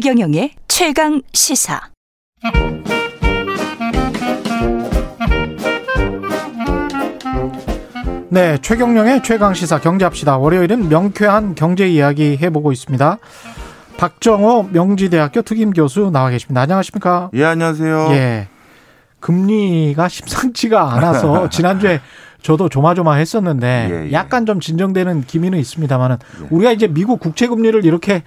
최경영의 최강 시사. 네, 최경영의 최강 시사 경제합시다. 월요일은 명쾌한 경제 이야기 해보고 있습니다. 박정호 명지대학교 특임 교수 나와 계십니다. 안녕하십니까? 예, 안녕하세요. 예. 금리가 심상치가 않아서 지난주에 저도 조마조마했었는데 예, 예. 약간 좀 진정되는 기미는 있습니다만은 우리가 이제 미국 국채 금리를 이렇게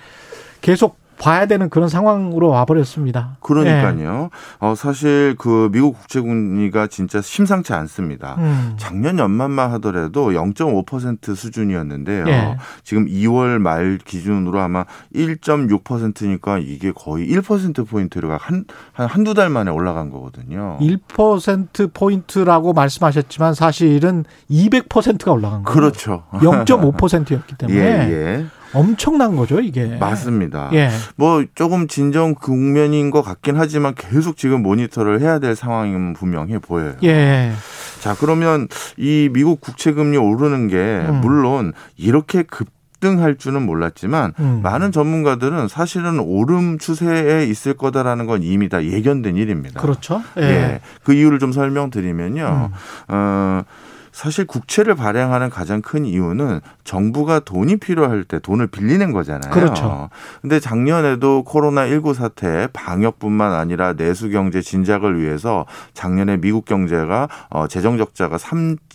계속 봐야 되는 그런 상황으로 와버렸습니다. 그러니까요. 어, 사실 그 미국 국채금리가 진짜 심상치 않습니다. 예. 음. 작년 연말만 하더라도 0.5% 수준이었는데요. 예. 지금 2월 말 기준으로 아마 1.6%니까 이게 거의 1%포인트가 한, 한, 한두 달 만에 올라간 거거든요. 1% 포인트라고 말씀하셨지만 사실은 200%가 올라간 거예요. 그렇죠. 0.5%였기 때문에 예, 예. 엄청난 거죠, 이게. 맞습니다. 예. 뭐 조금 진정 국면인 것 같긴 하지만 계속 지금 모니터를 해야 될 상황은 분명해 보여요. 예. 자, 그러면 이 미국 국채 금리 오르는 게 음. 물론 이렇게 급등할 줄은 몰랐지만 음. 많은 전문가들은 사실은 오름 추세에 있을 거다라는 건 이미 다 예견된 일입니다. 그렇죠. 예. 예. 그 이유를 좀 설명드리면요. 음. 어, 사실 국채를 발행하는 가장 큰 이유는 정부가 돈이 필요할 때 돈을 빌리는 거잖아요. 그렇죠. 근데 작년에도 코로나 19 사태 방역뿐만 아니라 내수 경제 진작을 위해서 작년에 미국 경제가 어 재정 적자가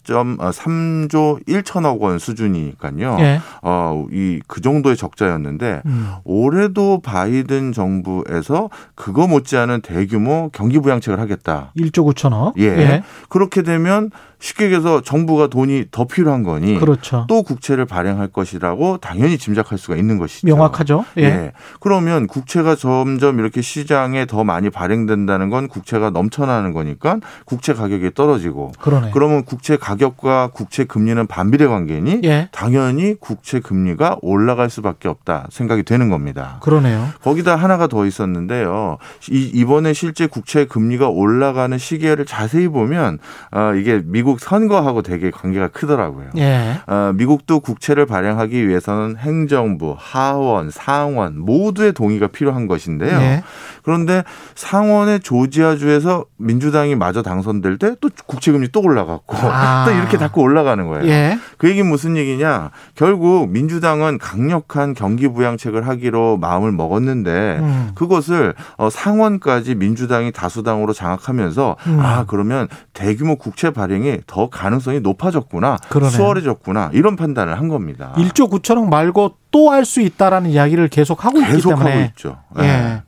3.3조 1천억 원 수준이니까요. 예. 어, 이 그 정도의 적자였는데 음. 올해도 바이든 정부에서 그거 못지않은 대규모 경기 부양책을 하겠다. 1조 9천억. 예. 그렇게 되면 쉽게 얘기해서 정부가 돈이 더 필요한 거니 그렇죠. 또 국채를 발행할 것이라고 당연히 짐작할 수가 있는 것이죠. 명확하죠. 예. 예. 그러면 국채가 점점 이렇게 시장에 더 많이 발행된다는 건 국채가 넘쳐나는 거니까 국채 가격이 떨어지고 그러네. 그러면 국채 가격 과 국채 금리는 반비례 관계니 예. 당연히 국채 금리가 올라갈 수밖에 없다 생각이 되는 겁니다. 그러네요. 거기다 하나가 더 있었는데요. 이, 이번에 실제 국채 금리가 올라가는 시기를 자세히 보면 어, 이게 미국 선거하고 되게 관계가 크더라고요. 예. 어, 미국도 국채를 발행하기 위해서는 행정부, 하원, 상원 모두의 동의가 필요한 것인데요. 예. 그런데 상원의 조지아주에서 민주당이 마저 당선될 때 또 국채금리 또 올라갔고 아. 또 이렇게 자꾸 올라가는 거예요. 예. 그 얘기는 무슨 얘기냐? 결국 민주당은 강력한 경기 부양책을 하기로 마음을 먹었는데 음. 그것을 어, 상원까지 민주당이 다수당으로 장악하면서 음. 아 그러면 대규모 국채 발행이 더 가능성이 높아졌구나, 그러네. 수월해졌구나 이런 판단을 한 겁니다. 1조 9천억 말고 또할수 있다라는 이야기를 계속 하고 있기 계속 때문에. 하고 있죠. 예.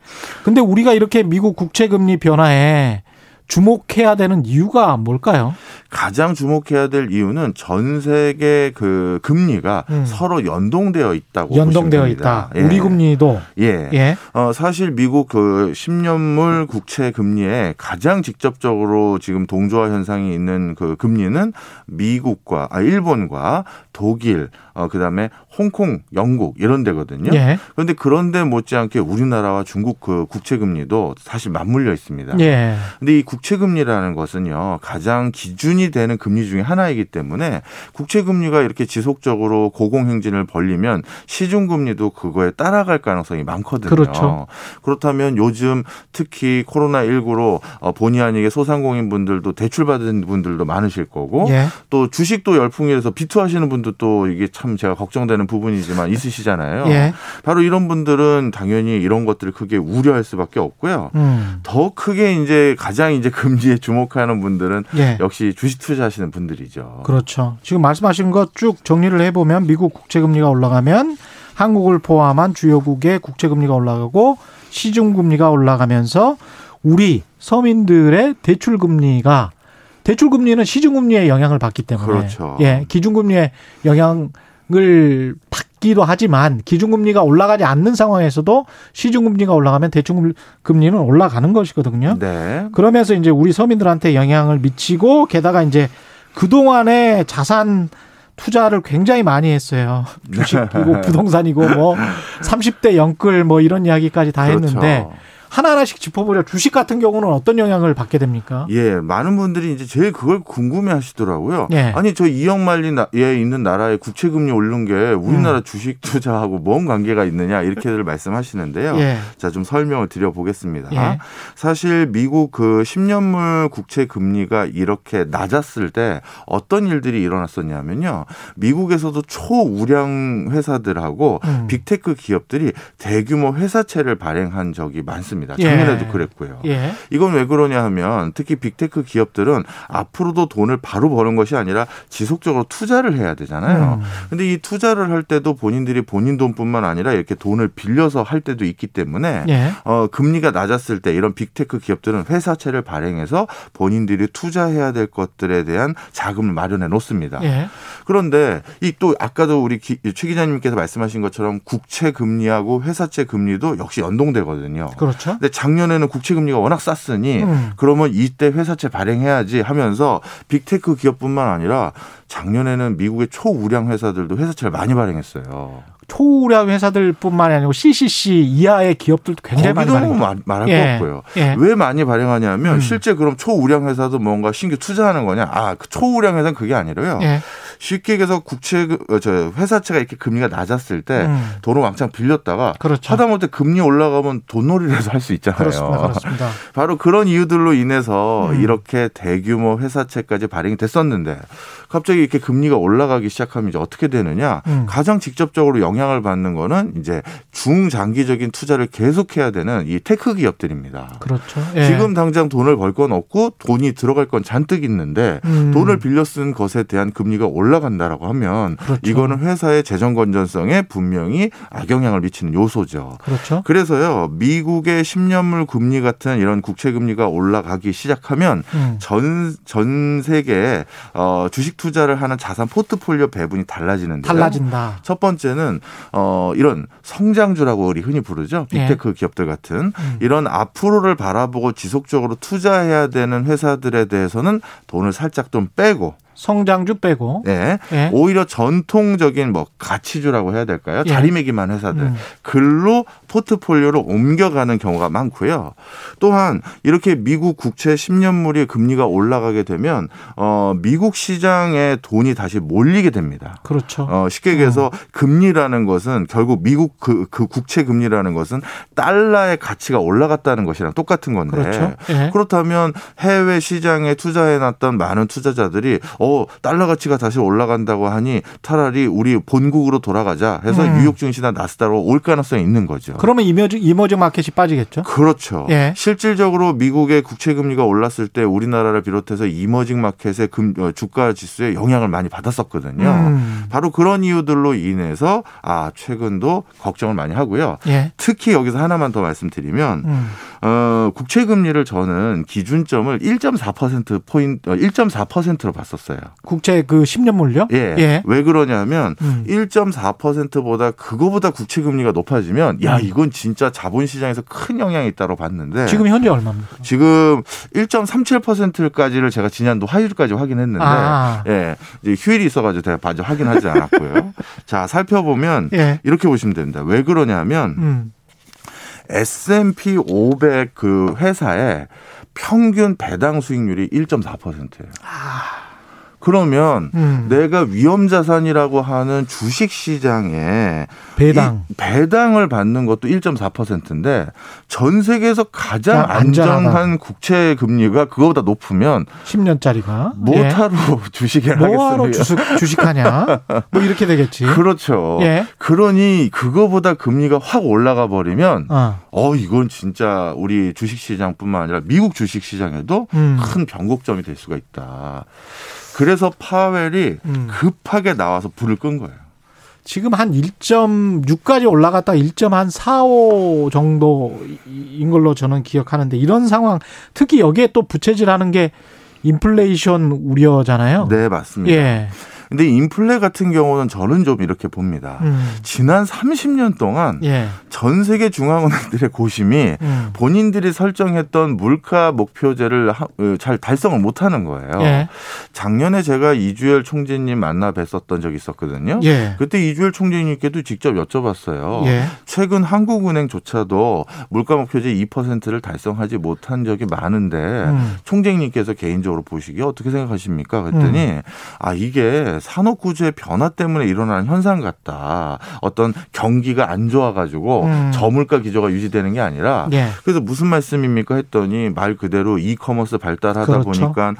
근데 우리가 이렇게 미국 국채 금리 변화에 주목해야 되는 이유가 뭘까요? 가장 주목해야 될 이유는 전 세계 그 금리가 음. 서로 연동되어 있다고 연동되어 보시면 있다. 예. 우리 금리도 예. 예. 어, 사실 미국 그 10년물 국채 금리에 가장 직접적으로 지금 동조화 현상이 있는 그 금리는 미국과, 아, 일본과 독일, 어, 그 다음에 홍콩, 영국 이런 데거든요. 예. 그런데 그런데 못지않게 우리나라와 중국 그 국채 금리도 사실 맞물려 있습니다. 예. 근데 이 국채 금리라는 것은요 가장 기준이 되는 금리 중에 하나이기 때문에 국채 금리가 이렇게 지속적으로 고공 행진을 벌리면 시중 금리도 그거에 따라갈 가능성이 많거든요. 그렇죠. 그렇다면 요즘 특히 코로나 19로 어, 본의 아니게 소상공인 분들도 대출 받은 분들도 많으실 거고 예. 또 주식도 열풍이라서 비투하시는 분도 또 이게 참 제가 걱정되는 부분이지만 있으시잖아요. 예. 바로 이런 분들은 당연히 이런 것들을 크게 우려할 수밖에 없고요. 음. 더 크게 이제 가장 이제 금리에 주목하는 분들은 예. 역시 주식 투자하시는 분들이죠. 그렇죠. 지금 말씀하신 것 쭉 정리를 해보면 미국 국채 금리가 올라가면 한국을 포함한 주요국의 국채 금리가 올라가고 시중 금리가 올라가면서 우리 서민들의 대출 금리가 대출 금리는 시중 금리의 영향을 받기 때문에 그렇죠. 예, 기준 금리의 영향을 받 기도 하지만 기준 금리가 올라가지 않는 상황에서도 시중 금리가 올라가면 대출 금리는 올라가는 것이거든요. 네. 그러면서 이제 우리 서민들한테 영향을 미치고 게다가 이제 그동안에 자산 투자를 굉장히 많이 했어요. 주식이고 부동산이고 뭐 30대 영끌 뭐 이런 이야기까지 다 그렇죠. 했는데 하나하나씩 짚어보려 주식 같은 경우는 어떤 영향을 받게 됩니까? 예, 많은 분들이 이제 제일 그걸 궁금해 하시더라고요. 예. 아니, 저 이억만리에 있는 나라에 국채금리 오른 게 우리나라 주식 투자하고 뭔 관계가 있느냐 이렇게들 말씀하시는데요. 예. 자, 좀 설명을 드려보겠습니다. 예. 사실 미국 그 10년물 국채 금리가 이렇게 낮았을 때 어떤 일들이 일어났었냐면요. 미국에서도 초우량 회사들하고 음. big tech 기업들이 대규모 회사채를 발행한 적이 많습니다. 예. 작년에도 그랬고요. 예. 이건 왜 그러냐 하면 특히 big tech 기업들은 앞으로도 돈을 바로 버는 것이 아니라 지속적으로 투자를 해야 되잖아요. 음. 근데 이 투자를 할 때도 본인들이 본인 돈뿐만 아니라 이렇게 돈을 빌려서 할 때도 있기 때문에 예. 어, 금리가 낮았을 때 이런 big tech 기업들은 회사채를 발행해서 본인들이 투자해야 될 것들에 대한 자금을 마련해 놓습니다. 예. 그런데 이 또 아까도 우리 기, 최 기자님께서 말씀하신 것처럼 국채 금리하고 회사채 금리도 역시 연동되거든요. 그렇죠. 근데 작년에는 국채 금리가 워낙 쌌으니 음. 그러면 이때 회사채 발행해야지 하면서 빅테크 기업뿐만 아니라 작년에는 미국의 초우량 회사들도 회사채를 많이 발행했어요. 초우량 회사들뿐만이 아니고 CCC 이하의 기업들도 굉장히 많이 거기도 뭐 발행. 말- 말할 예. 거 없고요. 예. 왜 많이 발행하냐면 음. 실제 그럼 초우량 회사도 뭔가 신규 투자하는 거냐? 아, 그 초우량 회사는 그게 아니라요. 예. 쉽게 얘기해서 국채 그- 어, 저 회사채가 이렇게 금리가 낮았을 때 음. 돈을 왕창 빌렸다가 그렇죠. 하다못해 금리 올라가면 돈놀이라도 할 수 있잖아요. 그렇습니다. 그렇습니다. 바로 그런 이유들로 인해서 음. 이렇게 대규모 회사채까지 발행이 됐었는데 갑자기 이렇게 금리가 올라가기 시작하면 이제 어떻게 되느냐? 음. 가장 직접적으로 영향을 받는 거는 이제 중장기적인 투자를 계속해야 되는 이 tech 기업들입니다. 그렇죠. 예. 지금 당장 돈을 벌 건 없고 돈이 들어갈 건 잔뜩 있는데 음. 돈을 빌려 쓴 것에 대한 금리가 올라 간다라고 하면 그렇죠. 이거는 회사의 재정 건전성에 분명히 악영향을 미치는 요소죠. 그렇죠. 그래서요, 미국의 10년물 금리 같은 이런 국채 금리가 올라가기 시작하면 음. 전, 전 세계에 어, 주식 투자를 하는 자산 포트폴리오 배분이 달라지는데요. 달라진다. 첫 번째는 어, 이런 성장주라고 우리 흔히 부르죠. 예. 빅테크 기업들 같은 음. 이런 앞으로를 바라보고 지속적으로 투자해야 되는 회사들에 대해서는 돈을 살짝 좀 빼고 성장주 빼고. 예. 예. 오히려 전통적인 뭐 가치주라고 해야 될까요? 예. 자리매김한 회사들 음. 글로 포트폴리오로 옮겨가는 경우가 많고요. 또한 이렇게 미국 국채 10년물이 금리가 올라가게 되면 어 미국 시장에 돈이 다시 몰리게 됩니다. 그렇죠. 어, 쉽게 얘기해서 금리라는 것은 결국 미국 그, 그 국채 금리라는 것은 달러의 가치가 올라갔다는 것이랑 똑같은 건데 그렇죠. 예. 그렇다면 해외 시장에 투자해 놨던 많은 투자자들이 어 달러 가치가 다시 올라간다고 하니 차라리 우리 본국으로 돌아가자 해서 음. 뉴욕 증시나 나스닥으로 올 가능성이 있는 거죠. 그러면 이머징 이머징 마켓이 빠지겠죠. 그렇죠. 예. 실질적으로 미국의 국채 금리가 올랐을 때 우리나라를 비롯해서 이머징 마켓의 금, 어, 주가 지수에 영향을 많이 받았었거든요. 음. 바로 그런 이유들로 인해서 아 최근도 걱정을 많이 하고요. 예. 특히 여기서 하나만 더 말씀드리면 음. 어, 국채 금리를 저는 기준점을 1.4% 포인트 1.4%로 봤었어요. 국채 그 10년 물려? 예. 예. 왜 그러냐면 음. 1.4%보다 그거보다 국채 금리가 높아지면 야 이건 진짜 자본 시장에서 큰 영향이 있다고 봤는데 지금 현재 얼마입니까? 지금 1.37%까지를 제가 지난도 화요일까지 확인했는데 아. 예 이제 휴일이 있어 가지고 제가 아직 확인하지 않았고요. 자 살펴보면 예. 이렇게 보시면 됩니다. 왜 그러냐면 음. S&P 500 그 회사의 평균 배당 수익률이 1.4%예요. 그러면 음. 내가 위험 자산이라고 하는 주식 시장에 배당. 이 배당을 받는 것도 1.4%인데 전 세계에서 가장 아. 안전한 국채 금리가 그거보다 높으면 10년짜리가. 뭐하러 주식을 예. 뭐하러 하겠습니까? 주식, 주식하냐? 뭐 이렇게 되겠지. 그렇죠. 예. 그러니 그거보다 금리가 확 올라가 버리면 어. 어 이건 진짜 우리 주식 시장뿐만 아니라 미국 주식 시장에도 음. 큰 변곡점이 될 수가 있다. 그래서 파웰이 음. 급하게 나와서 불을 끈 거예요. 지금 한 1.6까지 올라갔다 1.45 정도인 걸로 저는 기억하는데 이런 상황 특히 여기에 또 부채질하는 게 인플레이션 우려잖아요. 네, 맞습니다. 예. 근데 인플레 같은 경우는 저는 좀 이렇게 봅니다. 음. 지난 30년 동안 예. 전 세계 중앙은행들의 고심이 음. 본인들이 설정했던 물가 목표제를 하- 어, 잘 달성을 못 하는 거예요. 예. 작년에 제가 이주열 총재님 만나 뵀었던 적이 있었거든요. 예. 그때 이주열 총재님께도 직접 여쭤봤어요. 예. 최근 한국은행조차도 물가 목표제 2%를 달성하지 못한 적이 많은데 음. 총재님께서 개인적으로 보시기에 어떻게 생각하십니까? 그랬더니 음. 아 이게 산업 구조의 변화 때문에 일어나는 현상 같다. 어떤 경기가 안 좋아가지고 음. 저물가 기조가 유지되는 게 아니라 예. 그래서 무슨 말씀입니까 했더니 말 그대로 이커머스 발달하다 그렇죠. 보니까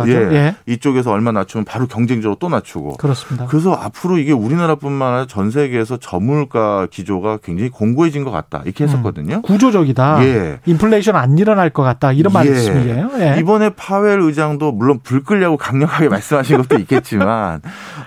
하죠. 예, 예. 이쪽에서 얼마 낮추면 바로 경쟁적으로 또 낮추고 그렇습니다. 그래서 앞으로 이게 우리나라뿐만 아니라 전 세계에서 저물가 기조가 굉장히 공고해진 것 같다 이렇게 했었거든요. 구조적이다. 예. 인플레이션 안 일어날 것 같다. 이런 예. 말씀이에요. 예. 이번에 파웰 의장도 물론 불 끄려고 강력하게 말씀하신 것도 있겠지만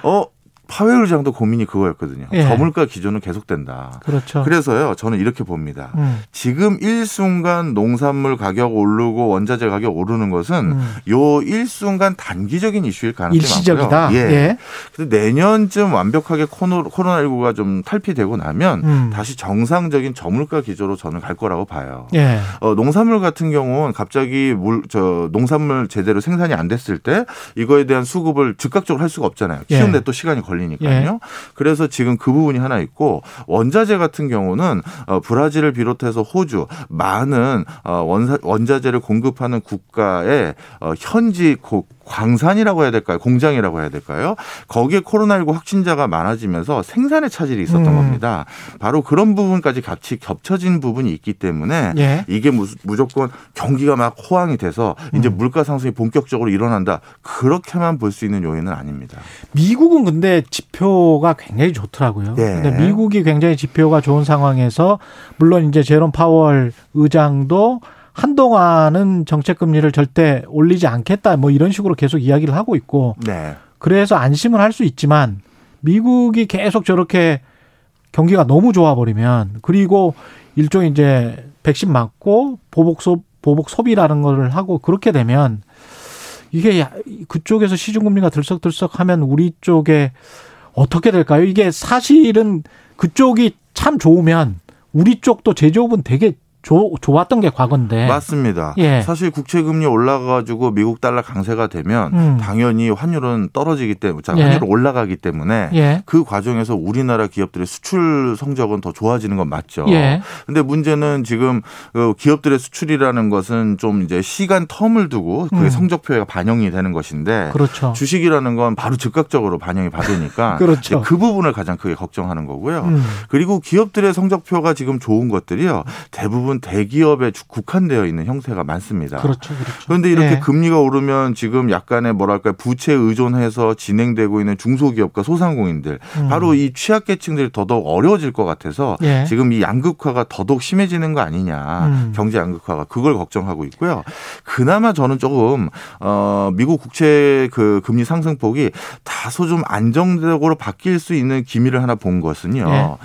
어 파웰 의장도 고민이 그거였거든요. 예. 저물가 기조는 계속된다. 그렇죠. 그래서요 저는 이렇게 봅니다. 음. 지금 일순간 농산물 가격 오르고 원자재 가격 오르는 것은 음. 요 일순간 단기적인 이슈일 가능성이 일시적이다. 많고요. 예. 예. 그래서 내년쯤 완벽하게 코로- 코로나19가 좀 탈피되고 나면 음. 다시 정상적인 저물가 기조로 저는 갈 거라고 봐요. 예. 어, 농산물 같은 경우는 갑자기 물, 저, 농산물 제대로 생산이 안 됐을 때 이거에 대한 수급을 즉각적으로 할 수가 없잖아요. 예. 키우는데 또 시간이 걸리 니까요. 그래서 지금 그 부분이 하나 있고 원자재 같은 경우는 어, 브라질을 비롯해서 호주 많은 어, 원자재를 공급하는 국가의 어, 현지 고, 광산이라고 해야 될까요? 공장이라고 해야 될까요? 거기에 코로나19 확진자가 많아지면서 생산에 차질이 있었던 음. 겁니다. 바로 그런 부분까지 같이 겹쳐진 부분이 있기 때문에 예. 이게 무- 무조건 경기가 막 호황이 돼서 이제 음. 물가 상승이 본격적으로 일어난다. 그렇게만 볼 수 있는 요인은 아닙니다. 미국은 근데 지표가 굉장히 좋더라고요. 예. 근데 미국이 굉장히 지표가 좋은 상황에서 물론 이제 제롬 파월 의장도 한동안은 정책 금리를 절대 올리지 않겠다 뭐 이런 식으로 계속 이야기를 하고 있고 네. 그래서 안심을 할 수 있지만 미국이 계속 저렇게 경기가 너무 좋아 버리면 그리고 일종의 이제 백신 맞고 보복 소 보복 소비라는 거를 하고 그렇게 되면 이게 야- 그쪽에서 시중 금리가 들썩들썩하면 우리 쪽에 어떻게 될까요? 이게 사실은 그쪽이 참 좋으면 우리 쪽도 제조업은 되게 조, 좋았던 게 과거인데. 맞습니다. 예. 사실 국채 금리 올라가지고 미국 달러 강세가 되면 음. 당연히 환율은 떨어지기 때문에 자, 예. 환율은 올라가기 때문에 예. 그 과정에서 우리나라 기업들의 수출 성적은 더 좋아지는 건 맞죠. 예. 근데 문제는 지금 그 기업들의 수출이라는 것은 좀 이제 시간 텀을 두고 그게 음. 성적표에 반영이 되는 것인데 그렇죠. 주식이라는 건 바로 즉각적으로 반영이 받으니까 그렇죠. 그 부분을 가장 크게 걱정하는 거고요. 음. 그리고 기업들의 성적표가 지금 좋은 것들이요. 대부분 대기업에 주- 국한되어 있는 형태가 많습니다. 그렇죠. 그렇죠. 그런데 이렇게 예. 금리가 오르면 지금 약간의 뭐랄까 부채 의존해서 진행되고 있는 중소기업과 소상공인들 음. 바로 이 취약계층들이 더더욱 어려워질 것 같아서 예. 지금 이 양극화가 더더욱 심해지는 거 아니냐 음. 경제 양극화가 그걸 걱정하고 있고요. 그나마 저는 조금 어 미국 국채 그 금리 상승폭이 다소 좀 안정적으로 바뀔 수 있는 기미를 하나 본 것은요. 예.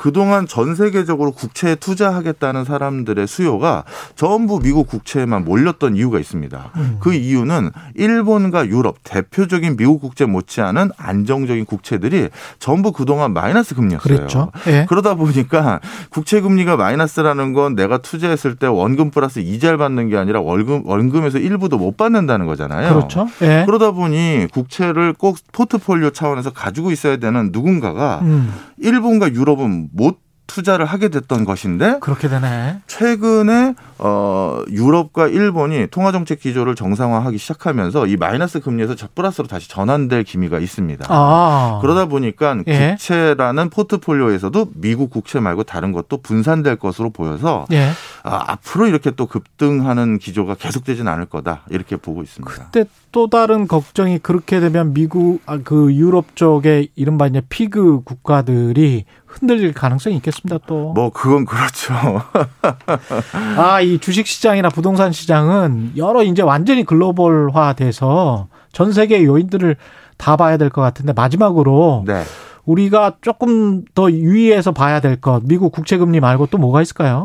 그동안 전 세계적으로 국채에 투자하겠다는 사람들의 수요가 전부 미국 국채에만 몰렸던 이유가 있습니다. 음. 그 이유는 일본과 유럽 대표적인 미국 국채 못지않은 안정적인 국채들이 전부 그동안 마이너스 금리였어요. 그랬죠. 예. 그러다 보니까 국채 금리가 마이너스라는 건 내가 투자했을 때 원금 플러스 이자를 받는 게 아니라 월금 원금에서 일부도 못 받는다는 거잖아요. 그렇죠. 예. 그러다 보니 국채를 꼭 포트폴리오 차원에서 가지고 있어야 되는 누군가가 음. 일본과 유럽은 못 투자를 하게 됐던 것인데 그렇게 되네. 최근에 어 유럽과 일본이 통화 정책 기조를 정상화하기 시작하면서 이 마이너스 금리에서 저 플러스로 다시 전환될 기미가 있습니다. 아. 그러다 보니까 예. 국채라는 포트폴리오에서도 미국 국채 말고 다른 것도 분산될 것으로 보여서 예. 아, 앞으로 이렇게 또 급등하는 기조가 계속되지는 않을 거다 이렇게 보고 있습니다. 그때 또 다른 걱정이 그렇게 되면 미국 아, 그 유럽 쪽의 이른바 이제 피그 국가들이 흔들릴 가능성이 있겠습니다 또. 뭐 그건 그렇죠. 아, 이 주식 시장이나 부동산 시장은 여러 이제 완전히 글로벌화돼서 전 세계 요인들을 다 봐야 될 것 같은데 마지막으로 네. 우리가 조금 더 유의해서 봐야 될 것, 미국 국채 금리 말고 또 뭐가 있을까요?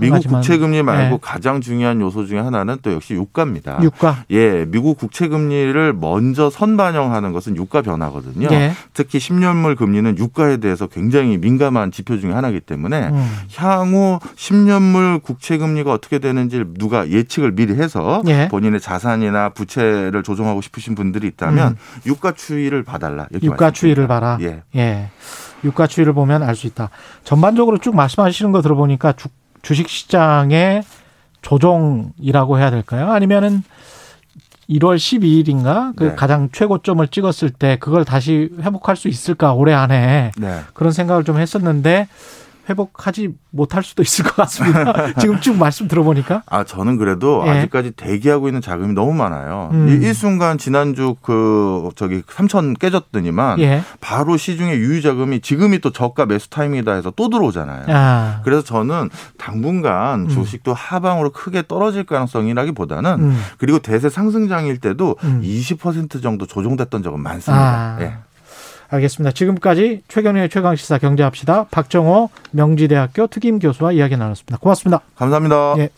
미국. 국채 금리 말고 예. 가장 중요한 요소 중에 하나는 또 역시 유가입니다. 유가. 예, 미국 국채 금리를 먼저 선반영하는 것은 유가 변화거든요. 예. 특히 10년물 금리는 유가에 대해서 굉장히 민감한 지표 중에 하나이기 때문에 음. 향후 10년물 국채 금리가 어떻게 되는지 누가 예측을 미리 해서 예. 본인의 자산이나 부채를 조정하고 싶으신 분들이 있다면 음. 유가 추이를 봐달라. 이렇게 유가 추이를 말씀드립니다. 봐라. 예. 예. 유가 추이를 보면 알 수 있다. 전반적으로 쭉 말씀하시는 거 들어보니까 주, 주식 시장의 조정이라고 해야 될까요? 아니면은 1월 12일인가 그 네. 가장 최고점을 찍었을 때 그걸 다시 회복할 수 있을까 올해 안에 네. 그런 생각을 좀 했었는데 회복하지 못할 수도 있을 것 같습니다. 지금 쭉 말씀 들어보니까 아, 저는 그래도 예. 아직까지 대기하고 있는 자금이 너무 많아요. 음. 이 일순간 지난주 그 저기 3천 깨졌더니만 예. 바로 시중에 유유 자금이 지금이 또 저가 매수 타이밍이다 해서 또 들어오잖아요. 아. 그래서 저는 당분간 음. 주식도 하방으로 크게 떨어질 가능성이라기 보다는 음. 그리고 대세 상승장일 때도 음. 20% 정도 조정됐던 적은 많습니다. 아. 예. 알겠습니다. 지금까지 최경영의 최강시사 경제합시다. 박정호 명지대학교 특임 교수와 이야기 나눴습니다. 고맙습니다. 감사합니다. 예.